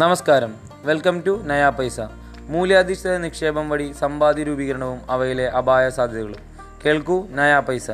നമസ്കാരം. Welcome to നയാ പൈസ. മൂല്യാധിഷ്ഠിത നിക്ഷേപം വഴി സമ്പാദ്യ രൂപീകരണവും അവയിലെ അപായ സാധ്യതകളും. കേൾക്കൂ നയാ പൈസ.